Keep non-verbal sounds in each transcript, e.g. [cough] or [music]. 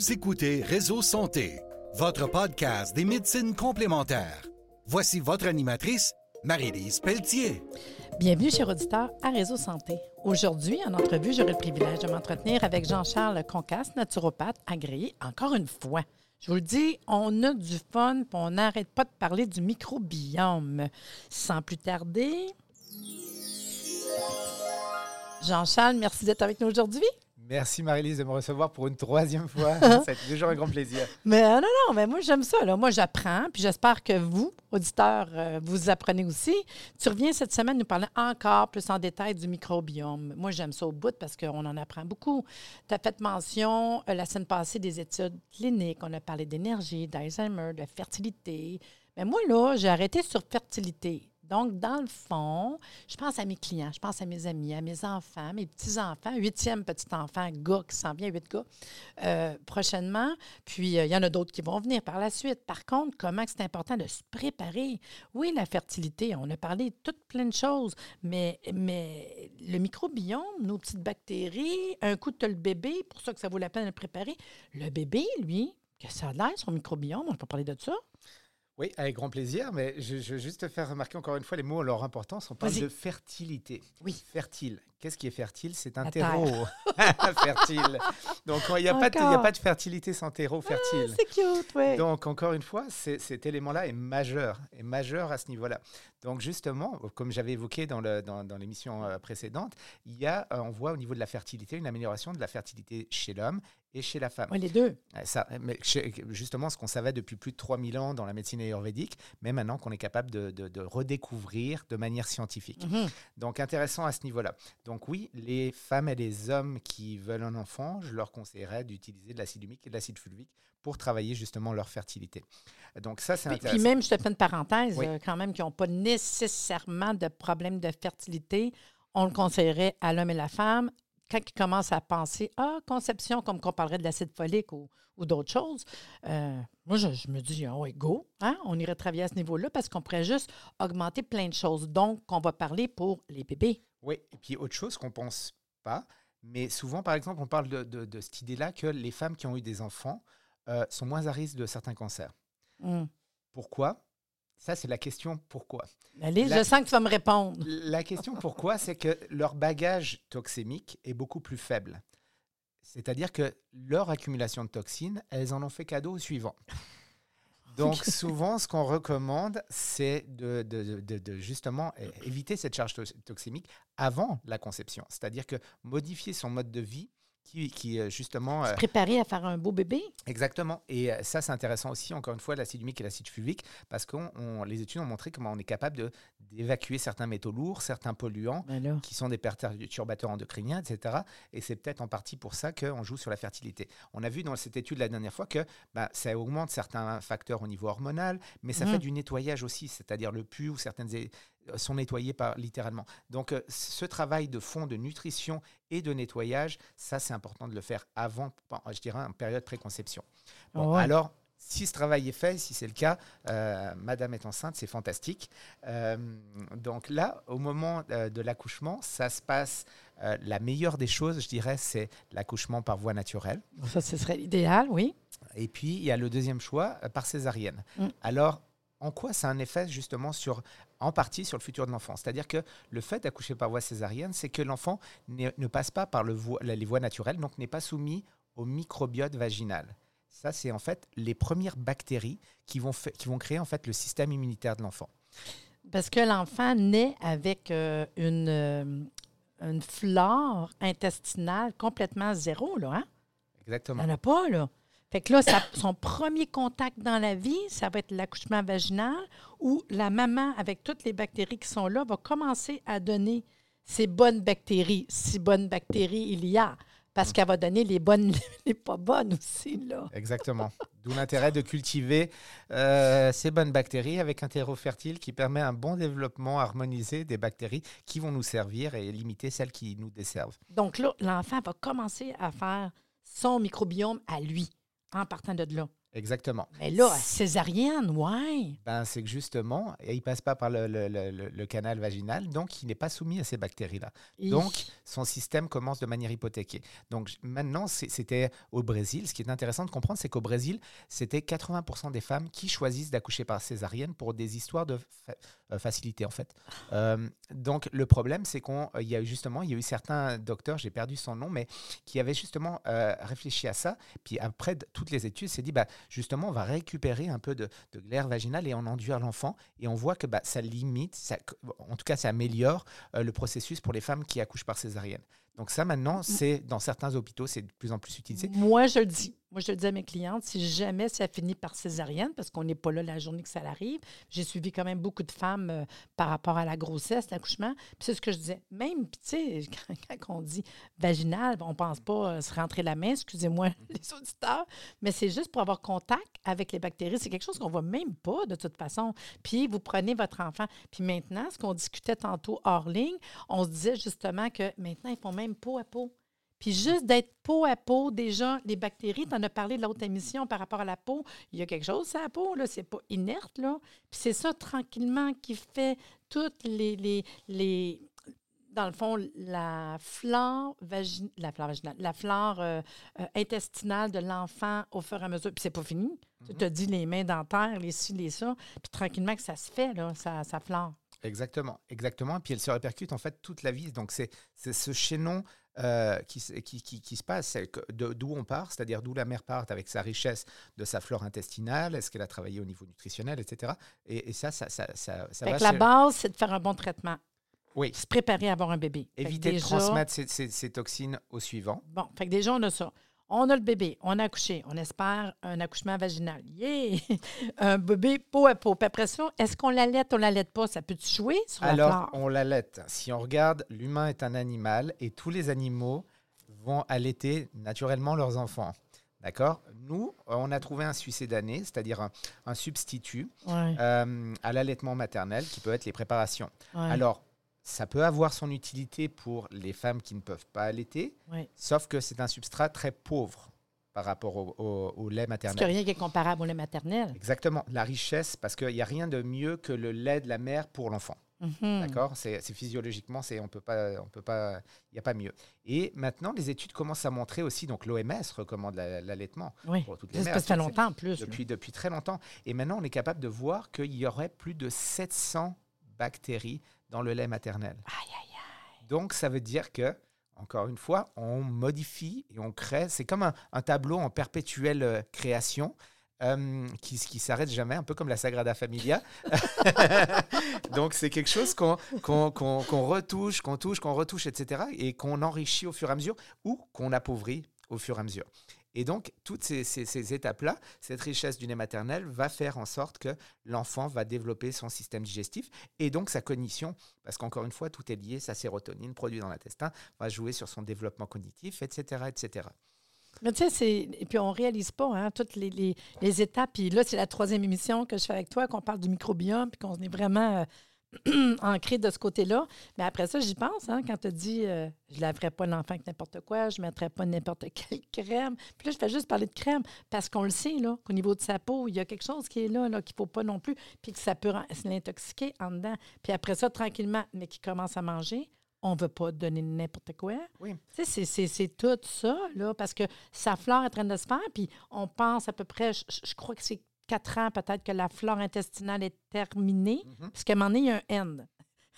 Vous écoutez Réseau Santé, votre podcast des médecines complémentaires. Voici votre animatrice, Marie-Lise Pelletier. Bienvenue, chers auditeurs, à Réseau Santé. Aujourd'hui, en entrevue, j'aurai le privilège de m'entretenir avec Jean-Charles Concas, naturopathe agréé, encore une fois. Je vous le dis, on a du fun, on n'arrête pas de parler du microbiome. Sans plus tarder, Jean-Charles, merci d'être avec nous aujourd'hui. Merci Marie-Lise de me recevoir pour une troisième fois. [laughs] C'est toujours un grand plaisir. Mais euh, non, non, mais moi j'aime ça. Là. Moi j'apprends, puis j'espère que vous, auditeurs, euh, vous apprenez aussi. Tu reviens cette semaine nous parler encore plus en détail du microbiome. Moi j'aime ça au bout parce qu'on en apprend beaucoup. Tu as fait mention euh, la semaine passée des études cliniques. On a parlé d'énergie, d'Alzheimer, de fertilité. Mais moi là, j'ai arrêté sur fertilité. Donc, dans le fond, je pense à mes clients, je pense à mes amis, à mes enfants, mes petits-enfants, huitième petit-enfant, gars qui s'en vient, huit gars, euh, prochainement. Puis, euh, il y en a d'autres qui vont venir par la suite. Par contre, comment c'est important de se préparer? Oui, la fertilité, on a parlé de toutes plein de choses, mais, le microbiome, nos petites bactéries, un coup, tu as le bébé, pour ça que ça vaut la peine de le préparer. Le bébé, lui, que ça a l'air, son microbiome, on peut parler de ça. Oui, avec grand plaisir, mais je, veux juste faire remarquer encore une fois les mots, leur importance. On parle de fertilité. Oui. Fertile. Qu'est-ce qui est fertile? C'est un terreau [laughs] fertile. Donc, il n'y a, a, pas de fertilité sans terreau ah, fertile. c'est cute, oui. Donc, encore une fois, cet élément-là est majeur, est majeur à ce niveau-là. Donc, justement, comme j'avais évoqué dans l'émission dans, euh, précédente, il y a, euh, on voit au niveau de la fertilité une amélioration de la fertilité chez l'homme et chez la femme. Oui, les deux. Ça, justement, ce qu'on savait depuis plus de 3000 ans dans la médecine ayurvédique, mais maintenant qu'on est capable de, de, redécouvrir de manière scientifique. Mhm. Donc, intéressant à ce niveau-là. Donc, oui, les femmes et les hommes qui veulent un enfant, je leur conseillerais d'utiliser de l'acide humique et de l'acide fulvique pour travailler justement leur fertilité. Donc, ça, c'est intéressant. Puis même, je te fais une parenthèse, euh, quand même, qui n'ont pas nécessairement de problème de fertilité, on le conseillerait à l'homme et la femme quand ils commencent à penser Ah, conception, comme qu'on parlerait de l'acide folique ou, d'autres choses, euh, moi, je, me dis oui, go, hein, on irait travailler à ce niveau-là parce qu'on pourrait juste augmenter plein de choses. Donc, on va parler pour les bébés. Oui, et puis autre chose qu'on ne pense pas, mais souvent, par exemple, on parle de, cette idée-là que les femmes qui ont eu des enfants euh, sont moins à risque de certains cancers. Mmh. Pourquoi? Ça, c'est la question pourquoi. Allez, je sens que tu vas me répondre. La question pourquoi, c'est que leur bagage toxémique est beaucoup plus faible. C'est-à-dire que leur accumulation de toxines, elles en ont fait cadeau au suivant. Donc [laughs] souvent, ce qu'on recommande, c'est de, de, justement éviter cette charge toxémique avant la conception. C'est-à-dire que modifier son mode de vie qui, euh, justement... Se euh, préparer à faire un beau bébé. Exactement. Et euh, ça, c'est intéressant aussi, encore une fois, l'acide humique et l'acide fulvique, parce que les études ont montré comment on est capable d'évacuer certains métaux lourds, certains polluants, ben qui sont des perturbateurs endocriniens, etc. Et c'est peut-être en partie pour ça qu'on joue sur la fertilité. On a vu dans cette étude la dernière fois que bah, ça augmente certains facteurs au niveau hormonal, mais ça mmh. fait du nettoyage aussi, c'est-à-dire le pu ou certaines sont nettoyés par, littéralement. Donc, euh, ce travail de fond de nutrition et de nettoyage, ça, c'est important de le faire avant, je dirais, en période préconception. Bon, Alors, si ce travail est fait, si c'est le cas, euh, Madame est enceinte, c'est fantastique. Euh, donc là, au moment de l'accouchement, ça se passe. la meilleure des choses, je dirais, c'est l'accouchement par voie naturelle. Ça, ce serait l'idéal, oui. Et puis, il y a le deuxième choix, par césarienne. Mm. Alors, en quoi ça a un effet justement sur, en partie sur le futur de l'enfant C'est-à-dire que le fait d'accoucher par voie césarienne, c'est que l'enfant ne passe pas par le les voies naturelles, donc n'est pas soumis au microbiote vaginal. Ça, c'est en fait les premières bactéries qui vont, qui vont créer en fait le système immunitaire de l'enfant. Parce que l'enfant naît avec euh, une, euh, une flore intestinale complètement zéro, là, hein? Exactement. Il n'y en a pas, là. Fait que là, son premier contact dans la vie, ça va être l'accouchement vaginal où la maman, avec toutes les bactéries qui sont là, va commencer à donner ces bonnes bactéries, si bonnes bactéries il y a. Parce qu'elle va donner les bonnes, [laughs] les pas bonnes aussi. Là. Exactement. D'où l'intérêt de cultiver euh, ces bonnes bactéries avec un terreau fertile qui permet un bon développement harmonisé des bactéries qui vont nous servir et limiter celles qui nous desservent. Donc là, l'enfant va commencer à faire son microbiome à lui en partant de là. Exactement. Mais là, césarienne, ouais. Ben, c'est que justement, il ne passe pas par le, le, le, canal vaginal, donc il n'est pas soumis à ces bactéries-là. Donc, son système commence de manière hypothéquée. Donc, maintenant, c'était au Brésil. Ce qui est intéressant de comprendre, c'est qu'au Brésil, c'était 80% des femmes qui choisissent d'accoucher par césarienne pour des histoires de euh, facilité, en fait. Euh, donc, le problème, c'est qu'il y a eu justement, il y a eu certains docteurs, j'ai perdu son nom, mais qui avaient justement euh, réfléchi à ça. Puis après toutes les études, s'est dit, bah, justement, on va récupérer un peu de, glaire vaginale et en enduire l'enfant. Et on voit que bah, ça limite, en tout cas, ça améliore euh, le processus pour les femmes qui accouchent par césarienne. Donc ça, maintenant, c'est dans certains hôpitaux, c'est de plus en plus utilisé. Moi, je le dis. Moi, je le dis à mes clientes, si jamais ça finit par césarienne, parce qu'on n'est pas là la journée que ça arrive, j'ai suivi quand même beaucoup de femmes euh, par rapport à la grossesse, l'accouchement. Puis c'est ce que je disais. Même, tu sais, [laughs] quand, on dit vaginal, on ne pense pas euh, se rentrer la main, excusez-moi [laughs] les auditeurs, mais c'est juste pour avoir contact avec les bactéries. C'est quelque chose qu'on ne voit même pas de toute façon. Puis vous prenez votre enfant. Puis maintenant, ce qu'on discutait tantôt hors ligne, on se disait justement que maintenant, ils font même peau à peau. Puis juste d'être peau à peau, déjà, les bactéries, tu en as parlé de l'autre émission par rapport à la peau, il y a quelque chose à la peau, là, c'est pas inerte, là. Puis c'est ça, tranquillement, qui fait toutes les, les, les dans le fond, la flore, vagin... la flore vaginale, la flore euh, euh, intestinale de l'enfant au fur et à mesure. Puis c'est pas fini. Tu te dis les mains dentaires, les ci, les ça. Puis tranquillement que ça se fait, là, ça, ça flore. Exactement, exactement. Puis elle se répercute en fait toute la vie. Donc c'est ce chaînon euh, qui, qui, qui, se passe, d'où on part, c'est-à-dire d'où la mère part avec sa richesse de sa flore intestinale, est-ce qu'elle a travaillé au niveau nutritionnel, etc. Et, ça, ça, ça, ça, ça La base, c'est de faire un bon traitement. Oui. Se préparer à avoir un bébé. Éviter de transmettre ces, ces, toxines au suivant. Bon, fait que déjà, on a ça. On a le bébé, on a accouché, on espère un accouchement vaginal. Yeah! [laughs] un bébé peau à peau. Puis après ça, est-ce qu'on l'allait ou on l'allait pas? Ça peut jouer sur Alors, la flore? on l'allait. Si on regarde, l'humain est un animal et tous les animaux vont allaiter naturellement leurs enfants. D'accord? Nous, on a trouvé un succédané, c'est-à-dire un, substitut euh, à l'allaitement maternel qui peut être les préparations. Alors, ça peut avoir son utilité pour les femmes qui ne peuvent pas allaiter, sauf que c'est un substrat très pauvre par rapport au, lait maternel. Parce a rien qui est comparable au lait maternel. Exactement. La richesse, parce qu'il n'y a rien de mieux que le lait de la mère pour l'enfant. Mhm. D'accord? C'est physiologiquement, on peut pas, on peut pas, il n'y a pas mieux. Et maintenant, les études commencent à montrer aussi, donc l'OMS recommande l'allaitement oui. pour toutes les mères. Ça fait longtemps en plus. Depuis, depuis très longtemps. Et maintenant, on est capable de voir qu'il y aurait plus de 700 bactéries dans le lait maternel. Donc, ça veut dire que, encore une fois, on modifie et on crée. C'est comme un, tableau en perpétuelle euh, création. Euh, qui, qui s'arrête jamais, un peu comme la Sagrada Familia. [laughs] Donc c'est quelque chose qu'on retouche, qu'on touche, qu'on retouche, etc. et qu'on enrichit au fur et à mesure ou qu'on appauvrit au fur et à mesure. Et donc, toutes ces, étapes-là, cette richesse du nez maternel va faire en sorte que l'enfant va développer son système digestif et donc sa cognition, parce qu'encore une fois, tout est lié, sa sérotonine produite dans l'intestin va jouer sur son développement cognitif, etc., etc. Mais tu sais, et puis on réalise pas hein, toutes les, les, étapes. Puis là, c'est la troisième émission que je fais avec toi, qu'on parle du microbiome, puis qu'on est vraiment [clears throat] euh, ancré de ce côté-là. Mais après ça, j'y pense, hein, quand tu dis euh, je ne laverai pas l'enfant avec n'importe quoi, je ne mettrai pas n'importe [laughs] quelle crème. Puis là, je fais juste parler de crème parce qu'on le sait, là, qu'au niveau de sa peau, il y a quelque chose qui est là, là qu'il ne faut pas non plus, puis que ça peut l'intoxiquer en dedans. Puis après ça, tranquillement, mais qui commence à manger, on ne veut pas donner n'importe quoi. Oui. C'est tout ça, là, parce que sa flore est en train de se faire, puis on pense à peu près, je crois que c'est quatre ans, peut-être que la flore intestinale est terminée, mhm. parce qu'à un moment donné, il y a un end.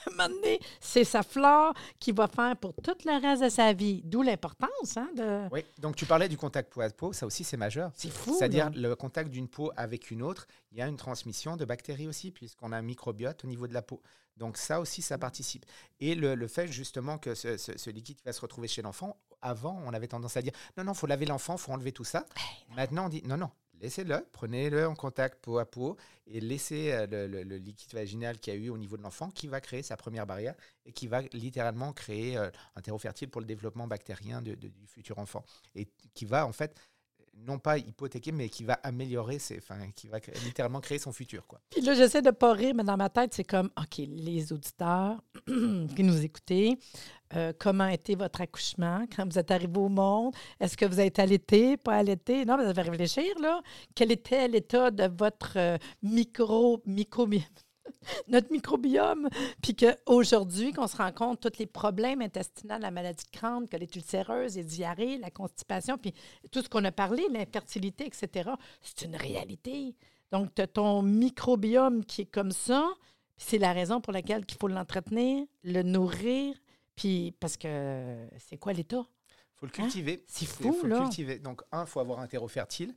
À un moment donné, c'est sa flore qui va faire pour tout le reste de sa vie. D'où l'importance. Hein, de... Oui, donc tu parlais du contact peau à peau, ça aussi c'est majeur. C'est fou. C'est-à-dire le contact d'une peau avec une autre, il y a une transmission de bactéries aussi, puisqu'on a un microbiote au niveau de la peau. Donc ça aussi, ça participe. Et le, fait justement que ce, liquide va se retrouver chez l'enfant, avant, on avait tendance à dire non, non, il faut laver l'enfant, il faut enlever tout ça. Maintenant, on dit non, non, laissez-le, prenez-le en contact peau à peau et laissez euh, le, liquide vaginal qu'il y a eu au niveau de l'enfant qui va créer sa première barrière et qui va littéralement créer euh, un terreau fertile pour le développement bactérien du futur enfant. Et qui va en fait non pas hypothéquer, mais qui va améliorer, ses, enfin, qui va littéralement créer son futur. Quoi. Puis là, j'essaie de pas rire, mais dans ma tête, c'est comme, OK, les auditeurs [clears throat] qui nous écoutez, euh, comment été votre accouchement? Quand vous êtes arrivé au monde? Est-ce que vous avez été allaité, pas allaité? Non, vous allez réfléchir, là. Quel était l'état de votre euh, micro, micro, notre microbiome, puis qu'aujourd'hui, qu'on se rend compte tous les problèmes intestinaux, la maladie de crâne, que les ulcéreuse, les diarrhées, la constipation, puis tout ce qu'on a parlé, l'infertilité, etc., c'est une réalité. Donc, tu as ton microbiome qui est comme ça, c'est la raison pour laquelle il faut l'entretenir, le nourrir, puis parce que c'est quoi l'état? Il faut le cultiver. C'est fou, faut Le cultiver. Donc, un, il faut avoir un terreau fertile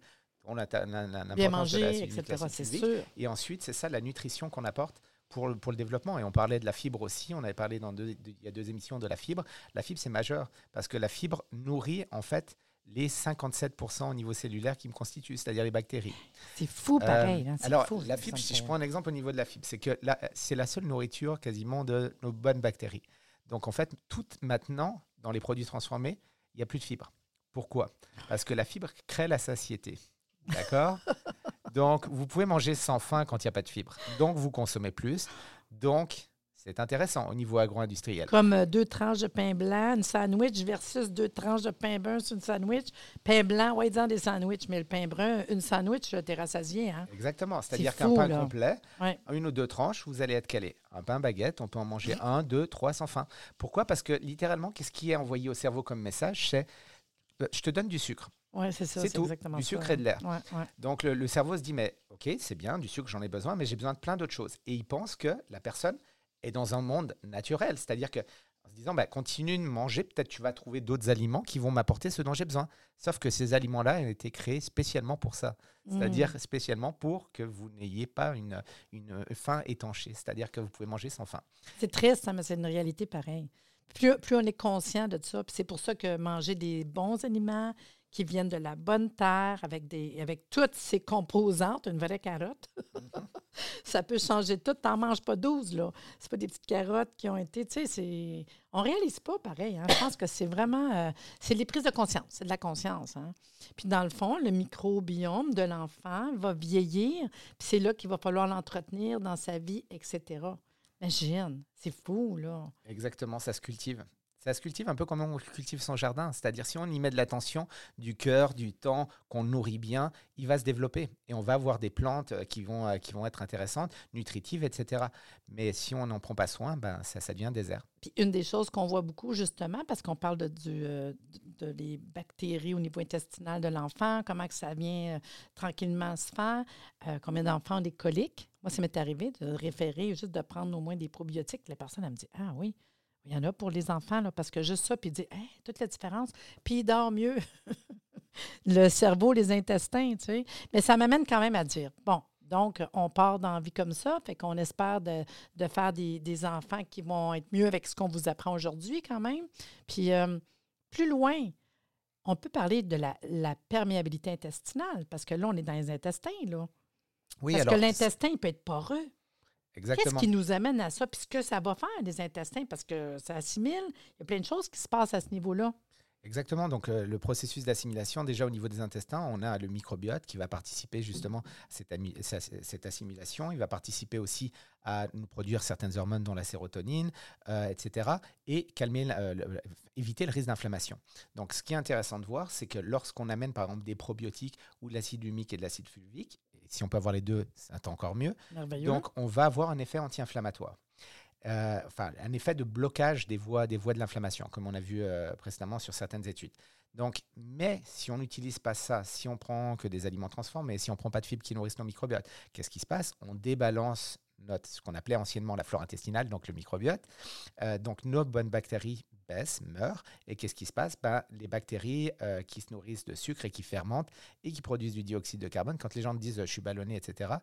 on a bien manger, etc. C'est sûr. Et ensuite, c'est ça la nutrition qu'on apporte pour, pour le développement. Et on parlait de la fibre aussi. On avait parlé dans deux, il y a deux émissions de la fibre. La fibre, c'est majeur parce que la fibre nourrit en fait les 57% au niveau cellulaire qui me constituent, c'est-à-dire les bactéries. C'est fou, pareil. Hein, alors, la fibre, si je prends un exemple au niveau de la fibre, c'est que c'est la seule nourriture quasiment de nos bonnes bactéries. Donc, en fait, tout maintenant, dans les produits transformés, il n'y a plus de fibre. Pourquoi? Parce que la fibre crée la satiété. D'accord Donc, vous pouvez manger sans faim quand il n'y a pas de fibres. Donc, vous consommez plus. Donc, c'est intéressant au niveau agro-industriel. Comme euh, deux tranches de pain blanc, une sandwich versus deux tranches de pain brun sur une sandwich. Pain blanc, ouais, disant des sandwichs, mais le pain brun, une sandwich, t'es rassasié. Hein? Exactement. C'est-à-dire qu'un pain complet, une ou deux tranches, vous allez être calé. Un pain baguette, on peut en manger un, deux, trois sans faim. Pourquoi? Parce que littéralement, qu'est-ce qui est envoyé au cerveau comme message? C'est euh, je te donne du sucre. Oui, c'est ça. C'est tout. Exactement du sucre et de l'air. Donc le, cerveau se dit, mais ok, c'est bien, du sucre, j'en ai besoin, mais j'ai besoin de plein d'autres choses. Et il pense que la personne est dans un monde naturel. C'est-à-dire que en se disant, bah, continue de manger, peut-être tu vas trouver d'autres aliments qui vont m'apporter ce dont j'ai besoin. Sauf que ces aliments-là ont été créés spécialement pour ça. C'est-à-dire mmh. spécialement pour que vous n'ayez pas une, une faim étanchée. C'est-à-dire que vous pouvez manger sans faim. C'est triste, hein, mais c'est une réalité pareille. Plus, plus, on est conscient de ça, c'est pour ça que manger des bons aliments, qui viennent de la bonne terre avec, des, avec toutes ses composantes, une vraie carotte. [laughs] Ça peut changer tout. T'en manges pas 12, là. C'est pas des petites carottes qui ont été, tu sais, c'est... On réalise pas pareil. Hein. Je pense que c'est vraiment... Euh, c'est les prises de conscience. C'est de la conscience. Hein. Puis dans le fond, le microbiome de l'enfant va vieillir. Puis c'est là qu'il va falloir l'entretenir dans sa vie, etc. Imagine, c'est fou, là. Exactement, ça se cultive. Ça se cultive un peu comme on cultive son jardin. C'est-à-dire, si on y met de l'attention, du cœur, du temps, qu'on nourrit bien, il va se développer. Et on va avoir des plantes euh, qui vont, euh, qui vont être intéressantes, nutritives, etc. Mais si on n'en prend pas soin, ben, ça, devient désert. Puis une des choses qu'on voit beaucoup, justement, parce qu'on parle de, euh, les bactéries au niveau intestinal de l'enfant, comment que ça vient tranquillement se faire, combien d'enfants ont des coliques? Moi, ça m'est arrivé de référer, juste de prendre au moins des probiotiques. La personne, elle me dit Ah oui, il y en a pour les enfants, là, parce que juste ça, puis il dit toute la différence, puis il dort mieux. [laughs] le cerveau, les intestins, tu sais. Mais ça m'amène quand même à dire bon, donc, on part dans la vie comme ça, fait qu'on espère de, faire des, enfants qui vont être mieux avec ce qu'on vous apprend aujourd'hui quand même. Puis, euh, plus loin, on peut parler de la, perméabilité intestinale, parce que là, on est dans les intestins, là. Oui, parce que l'intestin, il peut être poreux. Qu'est-ce qui nous amène à ça? Puis ce que ça va faire, les intestins, parce que ça assimile, il y a plein de choses qui se passent à ce niveau-là. Exactement. Donc, euh, le processus d'assimilation, déjà au niveau des intestins, on a le microbiote qui va participer justement à cette, assimilation. Il va participer aussi à nous produire certaines hormones, dont la sérotonine, euh, etc. Et calmer, éviter le risque d'inflammation. Donc, ce qui est intéressant de voir, c'est que lorsqu'on amène par exemple des probiotiques ou de l'acide humique et de l'acide fulvique, si on peut avoir les deux, c'est encore mieux. Donc, on va avoir un effet anti-inflammatoire. Euh, enfin, un effet de blocage des voies, des voies de l'inflammation, comme on a vu euh, précédemment sur certaines études. Donc, mais si on n'utilise pas ça, si on prend que des aliments transformés, si on prend pas de fibres qui nourrissent nos microbiotes, qu'est-ce qui se passe? On débalance notre, ce qu'on appelait anciennement la flore intestinale, donc le microbiote. Euh, donc, nos bonnes bactéries baissent, meurent. Et qu'est-ce qui se passe? Ben, Les bactéries qui se nourrissent de sucre et qui fermentent et qui produisent du dioxyde de carbone, quand les gens disent je suis ballonné, etc.,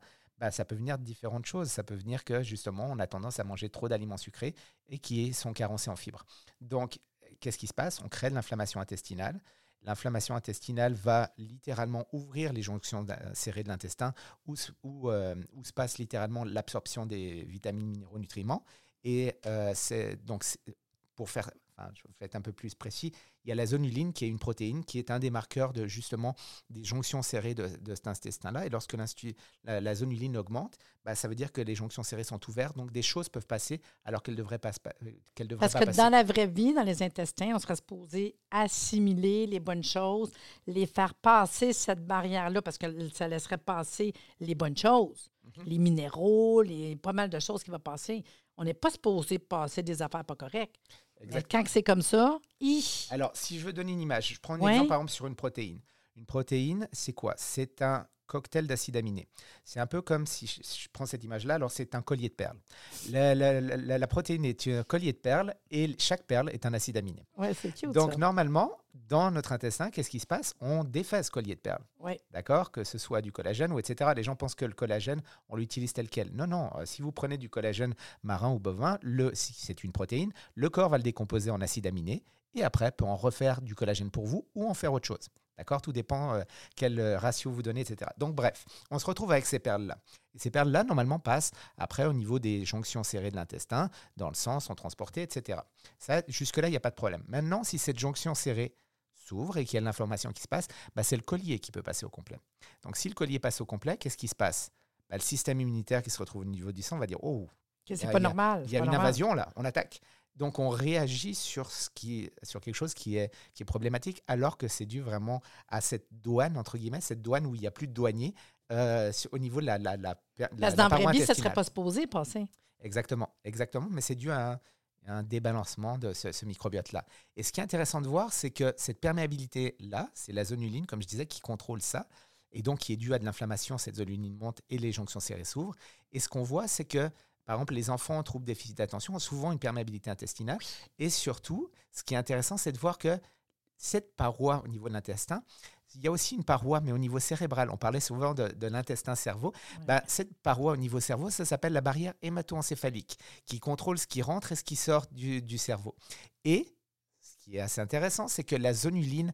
bah, ça peut venir de différentes choses. Ça peut venir que justement, on a tendance à manger trop d'aliments sucrés et qui sont carencés en fibres. Donc, qu'est-ce qui se passe? On crée de l'inflammation intestinale. L'inflammation intestinale va littéralement ouvrir les jonctions serrées de l'intestin où, euh, où, se passe littéralement l'absorption des vitamines, minéraux, nutriments. Et euh, donc pour faire je vais être un peu plus précis, il y a la zonuline qui est une protéine qui est un des marqueurs de justement des jonctions serrées de, cet intestin-là. Et lorsque la, la, zonuline augmente, bah, ça veut dire que les jonctions serrées sont ouvertes, donc des choses peuvent passer alors qu'elles devraient pas, euh, qu'elles devraient Parce que dans la vraie vie, dans les intestins, on serait supposé assimiler les bonnes choses, les faire passer cette barrière-là, parce que ça laisserait passer les bonnes choses, mhm. les minéraux, les, pas mal de choses qui vont passer. On n'est pas supposé passer des affaires pas correctes. Quand c'est comme ça, Alors, si je veux donner une image, je prends un exemple par exemple sur une protéine. Une protéine, c'est quoi? C'est un cocktail d'acides aminés. C'est un peu comme si je, prends cette image-là, alors c'est un collier de perles. La, protéine est un collier de perles et chaque perle est un acide aminé. Ouais, c'est cute. Donc normalement, dans notre intestin, qu'est-ce qui se passe? On défait ce collier de perles. Ouais. D'accord? Que ce soit du collagène ou etc. Les gens pensent que le collagène, on l'utilise tel quel. Non, non. Euh, si vous prenez du collagène marin ou bovin, le, si c'est une protéine, le corps va le décomposer en acides aminés et après peut en refaire du collagène pour vous ou en faire autre chose. D'accord? Tout dépend euh, quel euh, ratio vous donnez, etc. Donc, bref, on se retrouve avec ces perles-là. Ces perles-là, normalement, passent après au niveau des jonctions serrées de l'intestin, dans le sang, sont transportées, etc. Ça, jusque-là, il n'y a pas de problème. Maintenant, si cette jonction serrée s'ouvre et qu'il y a de l'inflammation qui se passe, bah, c'est le collier qui peut passer au complet. Donc, si le collier passe au complet, qu'est-ce qui se passe? Bah, Le système immunitaire qui se retrouve au niveau du sang va dire Oh, c'est pas normal. Il y a, une invasion là, on attaque. Donc on réagit sur, ce qui, sur quelque chose qui est, qui est problématique, alors que c'est dû vraiment à cette douane, entre guillemets, cette douane où il n'y a plus de douaniers euh, au niveau de la, la, la, Parce dans la vie, ça ne serait pas supposé passer. Exactement, exactement, mais c'est dû à un, débalancement de ce, microbiote-là. Et ce qui est intéressant de voir, c'est que cette perméabilité-là, c'est la zonuline, comme je disais, qui contrôle ça, et donc qui est due à de l'inflammation, cette zonuline monte et les jonctions serrées s'ouvrent. Et ce qu'on voit, c'est que par exemple, les enfants en troubles déficit d'attention ont souvent une perméabilité intestinale. Et surtout, ce qui est intéressant, c'est de voir que cette paroi au niveau de l'intestin, il y a aussi une paroi, mais au niveau cérébral. On parlait souvent de, l'intestin-cerveau. Bah, cette paroi au niveau cerveau, ça s'appelle la barrière hémato-encéphalique, qui contrôle ce qui rentre et ce qui sort du, du cerveau. Et ce qui est assez intéressant, c'est que la zonuline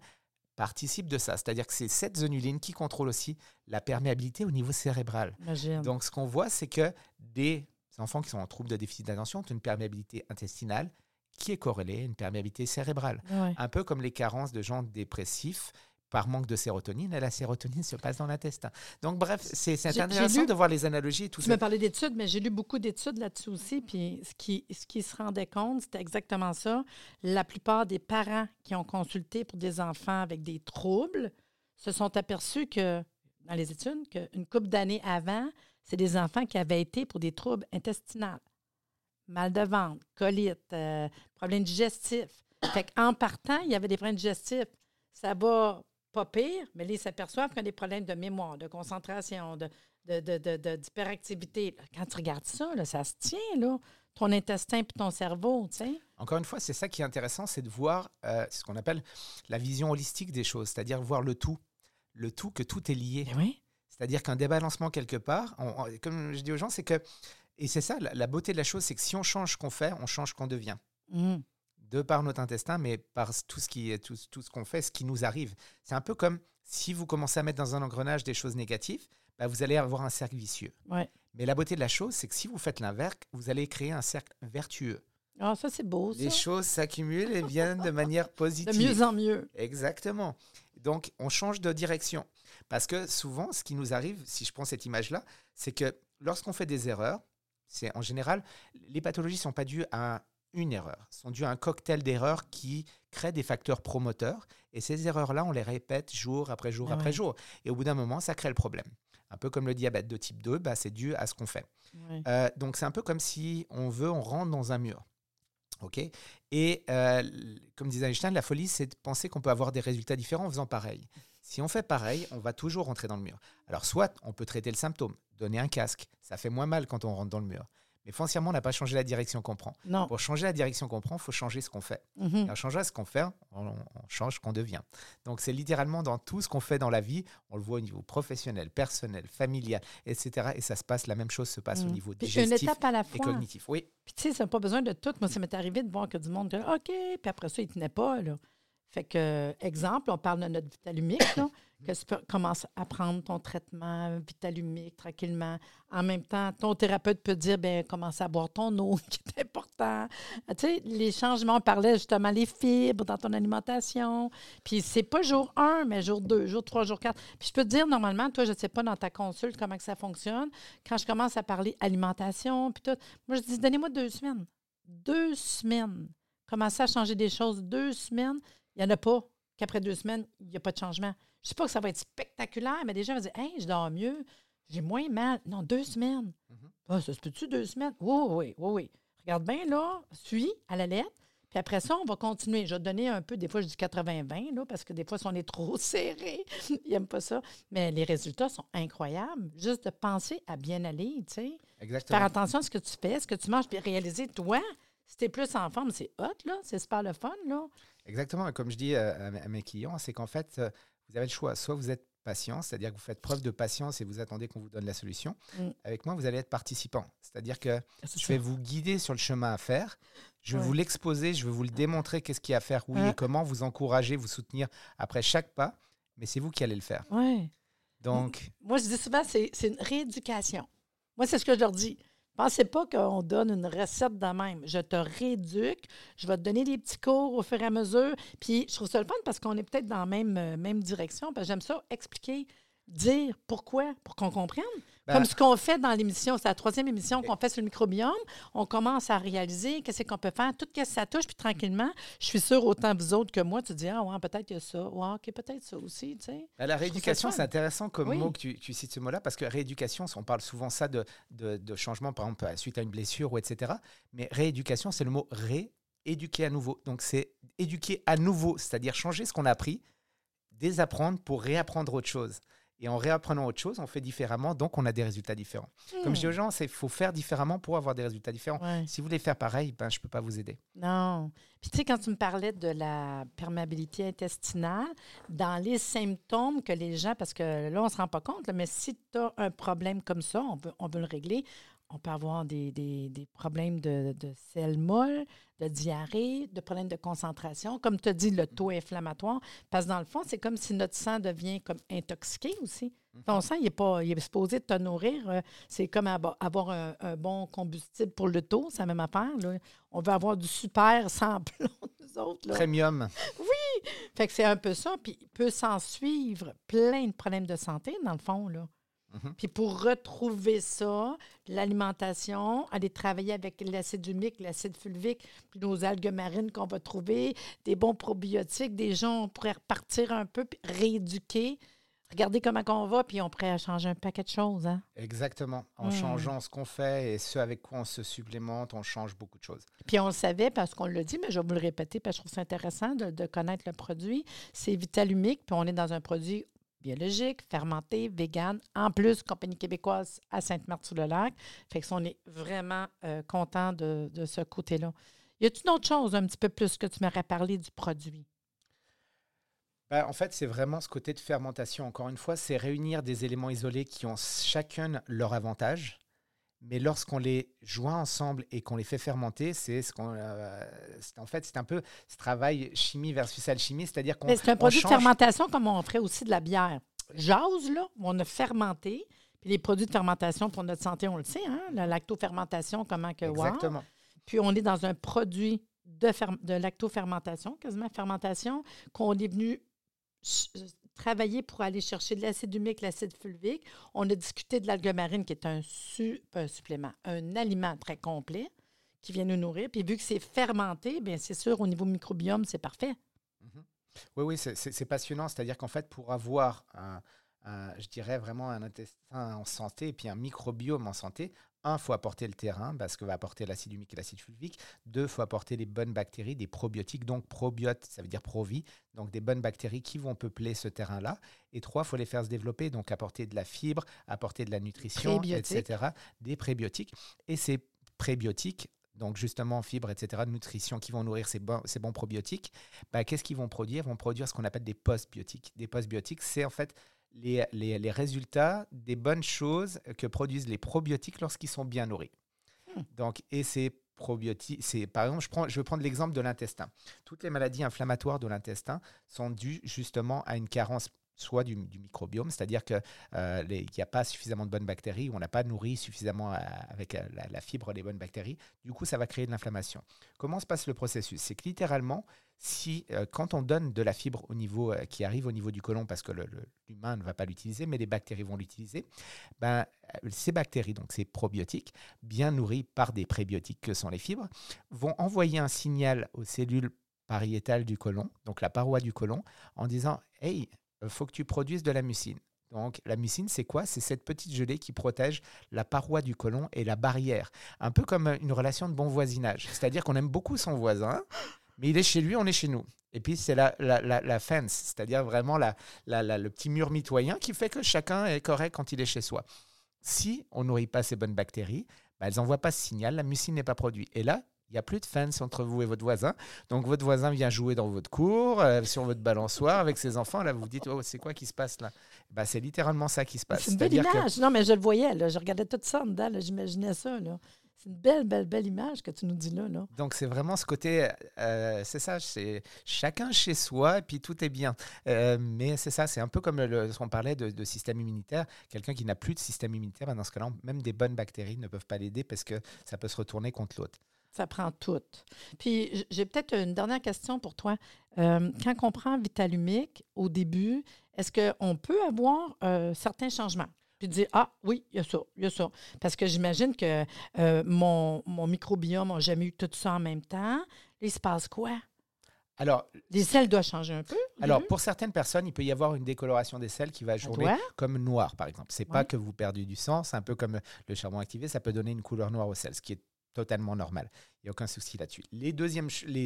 participe de ça. C'est-à-dire que c'est cette zonuline qui contrôle aussi la perméabilité au niveau cérébral. Donc, ce qu'on voit, c'est que des enfants qui sont en trouble de déficit d'attention ont une perméabilité intestinale qui est corrélée à une perméabilité cérébrale. Un peu comme les carences de gens dépressifs par manque de sérotonine, et la sérotonine se passe dans l'intestin. Donc, bref, c'est intéressant de voir les analogies et tout ça. Tu me parlais d'études, mais j'ai lu beaucoup d'études là-dessus aussi. Puis ce qui, ce qui se rendait compte, c'était exactement ça. La plupart des parents qui ont consulté pour des enfants avec des troubles se sont aperçus que, dans les études, qu'une couple d'années avant, c'est des enfants qui avaient été pour des troubles intestinaux, mal de ventre, colite, euh, problèmes digestifs. Fait en partant, il y avait des problèmes digestifs. Ça va pas pire, mais là, ils s'aperçoivent qu'il y a des problèmes de mémoire, de concentration, de, d'hyperactivité. Quand tu regardes ça, ça se tient, là, ton intestin puis ton cerveau, tu sais. Encore une fois, c'est ça qui est intéressant, c'est de voir euh, ce qu'on appelle la vision holistique des choses, c'est-à-dire voir le tout. Le tout, que tout est lié. Eh oui. C'est-à-dire qu'un débalancement quelque part, comme je dis aux gens, c'est que, et c'est ça, la, beauté de la chose, c'est que si on change ce qu'on fait, on change ce qu'on devient. Mmh. De par notre intestin, mais par tout ce qui est tout, tout ce qu'on fait, ce qui nous arrive. C'est un peu comme si vous commencez à mettre dans un engrenage des choses négatives, bah, vous allez avoir un cercle vicieux. Mais la beauté de la chose, c'est que si vous faites l'inverse, vous allez créer un cercle vertueux. Ah, ça, c'est beau. Les choses s'accumulent et viennent de [laughs] manière positive. De mieux en mieux. Exactement. Donc, on change de direction. Parce que souvent, ce qui nous arrive, si je prends cette image-là, c'est que lorsqu'on fait des erreurs, c'est en général, les pathologies ne sont pas dues à une erreur, sont dues à un cocktail d'erreurs qui crée des facteurs promoteurs. Et ces erreurs-là, on les répète jour après jour ah après jour. Et au bout d'un moment, ça crée le problème. Un peu comme le diabète de type 2, bah, c'est dû à ce qu'on fait. Euh, donc c'est un peu comme si on veut, on rentre dans un mur. OK? Et euh, comme disait Einstein, la folie, c'est de penser qu'on peut avoir des résultats différents en faisant pareil. Si on fait pareil, on va toujours rentrer dans le mur. Alors, soit on peut traiter le symptôme, donner un casque, ça fait moins mal quand on rentre dans le mur. Mais foncièrement, on n'a pas changé la direction qu'on prend. Non. Pour changer la direction qu'on prend, il faut changer ce qu'on fait. Mm Et en changeant ce qu'on fait, on, change ce qu'on devient. Donc, c'est littéralement dans tout ce qu'on fait dans la vie, on le voit au niveau professionnel, personnel, familial, etc. Et ça se passe, la même chose se passe au mhm. niveau digestif une étape à la fois. et cognitif. Oui. Puis, tu sais, ça n'a pas besoin de tout. Moi, ça m'est arrivé de voir que du monde, OK, puis après ça, il ne tenait pas. Là. Fait que, exemple, on parle de notre vitalumique, là, [coughs] que tu commences à prendre ton traitement vitalumique tranquillement. En même temps, ton thérapeute peut dire, ben commence à boire ton eau, [laughs] qui est important. Tu sais, les changements, on parlait justement les fibres dans ton alimentation. Puis c'est pas jour 1, mais jour 2, jour 3, jour 4. Puis je peux te dire, normalement, toi, je ne sais pas dans ta consulte comment que ça fonctionne. Quand je commence à parler alimentation, puis tout, moi, je dis, donnez-moi deux semaines. Deux semaines. Commencez à changer des choses deux semaines il n'y en a pas qu'après deux semaines, il n'y a pas de changement. Je ne sais pas que ça va être spectaculaire, mais déjà, gens vont dire Hey, je dors mieux, j'ai moins mal. Non, deux semaines. Mm-hmm. Ah, ça se peut-tu deux semaines? Oui, oui, oui, oui. Regarde bien, là, suis à la lettre. Puis après ça, on va continuer. Je vais te donner un peu, des fois, je dis 80-20, là, parce que des fois, si on est trop [laughs] serré, ils n'aiment pas ça. Mais les résultats sont incroyables. Juste de penser à bien aller, tu sais. Exactement. Faire attention à ce que tu fais, ce que tu manges, puis réaliser, toi, si tu es plus en forme, c'est hot, là. C'est super le fun, là. Exactement. Comme je dis euh, à mes clients, c'est qu'en fait, euh, vous avez le choix. Soit vous êtes patient, c'est-à-dire que vous faites preuve de patience et vous attendez qu'on vous donne la solution. Mm. Avec moi, vous allez être participant. C'est-à-dire que ah, je vais vous guider sur le chemin à faire. Je vais vous l'exposer, je vais vous le démontrer, qu'est-ce qu'il y a à faire, oui et comment, vous encourager, vous soutenir après chaque pas. Mais c'est vous qui allez le faire. Ouais. Donc. Moi, je dis souvent, c'est une rééducation. Moi, c'est ce que je leur dis. Pensez pas qu'on donne une recette de même. Je te rééduque, je vais te donner des petits cours au fur et à mesure. Puis je trouve ça le fun parce qu'on est peut-être dans la même, euh, même direction. J'aime ça, expliquer, dire pourquoi, pour qu'on comprenne. Ben, Comme ce qu'on fait dans l'émission, c'est la troisième émission qu'on fait sur le microbiome. On commence à réaliser qu'est-ce qu'on peut faire, tout ce que ça touche, puis tranquillement, je suis sûre, autant vous autres que moi, tu dis, ah ouais, peut-être qu'il y a ça, ouais, OK, peut-être ça aussi, tu sais. Ben, la rééducation, c'est intéressant comme mot que tu, cites ce mot-là, parce que rééducation, on parle souvent ça de, de, changement, par exemple, suite à une blessure ou etc. Mais rééducation, c'est le mot rééduquer à nouveau. Donc, c'est éduquer à nouveau, c'est-à-dire changer ce qu'on a appris, désapprendre pour réapprendre autre chose. Et en réapprenant autre chose, on fait différemment, donc on a des résultats différents. Comme je dis aux hmm. gens, il faut faire différemment pour avoir des résultats différents. Si vous voulez faire pareil, ben, je ne peux pas vous aider. Non. Puis tu sais, quand tu me parlais de la perméabilité intestinale, dans les symptômes que les gens, parce que là, on ne se rend pas compte, mais si tu as un problème comme ça, on veut, on veut le régler, on peut avoir des, des, des problèmes de, de selles molles, de diarrhée, de problèmes de concentration, comme tu as dit, le taux inflammatoire. Parce que dans le fond, c'est comme si notre sang devient comme intoxiqué aussi. Mhm. Ton sang, il est, pas, il est supposé te nourrir. Euh, c'est comme avoir un, bon combustible pour le taux, c'est la même affaire. On veut avoir du super sans [laughs] plomb, nous autres. Premium. Oui! Fait que c'est un peu ça. Puis il peut s'en suivre plein de problèmes de santé, dans le fond. Là. Mhm. Puis pour retrouver ça, l'alimentation, aller travailler avec l'acide humique, l'acide fulvique, puis nos algues marines qu'on va trouver, des bons probiotiques, des gens, on pourrait repartir un peu, puis rééduquer. Regardez comment on va, puis on pourrait changer un paquet de choses. Hein? Exactement. En hmm. changeant ce qu'on fait et ce avec quoi on se supplémente, on change beaucoup de choses. Puis on le savait parce qu'on le dit, mais je vais vous le répéter parce que je trouve ça intéressant de, de connaître le produit. C'est Vitalumique, puis on est dans un produit biologique, fermenté, vegan. En plus, compagnie québécoise à Sainte-Marthe-sur-le-Lac. Fait que on est vraiment euh, content de, ce côté-là. Y a-t-il une autre chose un petit peu plus que tu m'aurais parlé du produit? Ben, en fait, c'est vraiment ce côté de fermentation. Encore une fois, c'est réunir des éléments isolés qui ont chacun leur avantage. Mais lorsqu'on les joint ensemble et qu'on les fait fermenter, c'est ce qu'on, euh, en fait, c'est un peu ce travail chimie versus alchimie, c'est-à-dire qu'on. C'est un produit de fermentation comme on ferait aussi de la bière. Jase, là, on a fermenté. Puis les produits de fermentation pour notre santé, on le sait, hein? la lactofermentation, comment que. Exactement. Puis on est dans un produit de, de lactofermentation, quasiment fermentation, qu'on est venu travaillé pour aller chercher de l'acide humique, l'acide fulvique. On a discuté de l'algue marine, qui est un, supplément, un aliment très complet qui vient nous nourrir. Puis vu que c'est fermenté, bien c'est sûr, au niveau microbiome, c'est parfait. Mm-hmm. Oui, oui, c'est passionnant. C'est-à-dire qu'en fait, pour avoir je dirais vraiment un intestin en santé et puis un microbiome en santé, un, il faut apporter le terrain, parce que va apporter l'acide humique et l'acide fulvique. Deux, il faut apporter les bonnes bactéries, des probiotiques. Donc, probiote, ça veut dire provi, donc des bonnes bactéries qui vont peupler ce terrain-là. Et trois, il faut les faire se développer, donc apporter de la fibre, apporter de la nutrition, etc. Des prébiotiques. Et ces prébiotiques, donc justement fibres, etc., nutrition qui vont nourrir ces bons, ces bons probiotiques, bah, qu'est-ce qu'ils vont produire? Ils vont produire ce qu'on appelle des postbiotiques. Des postbiotiques, c'est en fait les, les, résultats des bonnes choses que produisent les probiotiques lorsqu'ils sont bien nourris. Hmm. Donc, et ces probiotiques. C'est par exemple, je, prends, je vais prendre l'exemple de l'intestin. Toutes les maladies inflammatoires de l'intestin sont dues justement à une carence soit du, microbiome, c'est-à-dire qu'il euh, n'y a pas suffisamment de bonnes bactéries, on n'a pas nourri suffisamment euh, avec euh, la, fibre des bonnes bactéries. Du coup, ça va créer de l'inflammation. Comment se passe le processus? C'est que littéralement, si quand on donne de la fibre au niveau qui arrive au niveau du côlon, parce que l'humain ne va pas l'utiliser, mais les bactéries vont l'utiliser, ben, ces bactéries, donc ces probiotiques, bien nourris par des prébiotiques que sont les fibres, vont envoyer un signal aux cellules pariétales du côlon, donc la paroi du côlon, en disant Hey, faut que tu produises de la mucine. Donc la mucine, c'est quoi? C'est cette petite gelée qui protège la paroi du côlon et la barrière. Un peu comme une relation de bon voisinage. C'est-à-dire qu'on aime beaucoup son voisin, mais il est chez lui, on est chez nous. Et puis c'est la, la, fence, c'est-à-dire vraiment le petit mur mitoyen qui fait que chacun est correct quand il est chez soi. Si on nourrit pas ces bonnes bactéries, bah, elles n'envoient pas ce signal, la mucine n'est pas produite. Et là, il n'y a plus de fence entre vous et votre voisin. Donc votre voisin vient jouer dans votre cour, euh, sur votre balançoire avec ses enfants. Là, vous vous dites, oh, c'est quoi qui se passe là? Bah, C'est littéralement ça qui se passe. C'est une belle image. Non, mais je le voyais. Là. Je regardais tout ça en dedans. J'imaginais ça. Là. C'est une belle, belle, belle image que tu nous dis là. là. Donc, c'est vraiment ce côté, euh, c'est ça, c'est chacun chez soi, et puis tout est bien. Euh, mais c'est ça, c'est un peu comme le, ce qu'on parlait de, système immunitaire. Quelqu'un qui n'a plus de système immunitaire, ben, dans ce cas-là, même des bonnes bactéries ne peuvent pas l'aider parce que ça peut se retourner contre l'autre. Ça prend tout. Puis j'ai peut-être une dernière question pour toi. Euh, quand on prend Vitalumic au début, est-ce qu'on peut avoir euh, certains changements? Puis dire, ah oui, il y a ça, il y a ça. Parce que j'imagine que euh, mon, mon, microbiome n'a jamais eu tout ça en même temps. Il se passe quoi? Alors, les selles doivent changer un peu. Alors, pour certaines personnes, il peut y avoir une décoloration des selles qui va jouer comme noir, par exemple. C'est pas que vous perdez du sang, c'est un peu comme le charbon activé, ça peut donner une couleur noire aux selles, ce qui est totalement normal. Il n'y a aucun souci là-dessus. Les,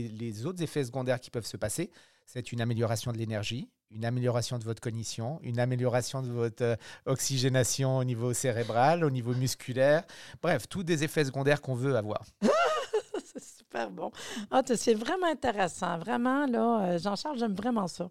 les, autres effets secondaires qui peuvent se passer, c'est une amélioration de l'énergie, une amélioration de votre cognition, une amélioration de votre euh, oxygénation au niveau cérébral, au niveau musculaire. Bref, tous des effets secondaires qu'on veut avoir. [laughs] c'est super bon. Ah, c'est vraiment intéressant. Vraiment, là, euh, Jean-Charles, j'aime vraiment ça.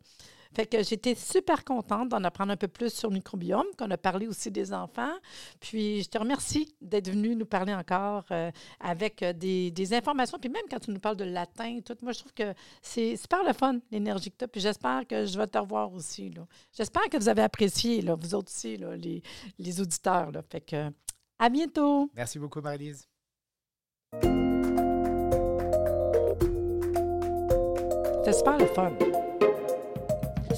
Fait que j'étais super contente d'en apprendre un peu plus sur le microbiome, qu'on a parlé aussi des enfants. Puis je te remercie d'être venu nous parler encore euh, avec euh, des, des, informations. Puis même quand tu nous parles de latin, tout, moi je trouve que c'est super le fun, l'énergie que tu as. Puis j'espère que je vais te revoir aussi. J'espère que vous avez apprécié, là, vous autres aussi, là, les, les auditeurs. Là. Fait que à bientôt. Merci beaucoup, Marie-Lise. Super le fun.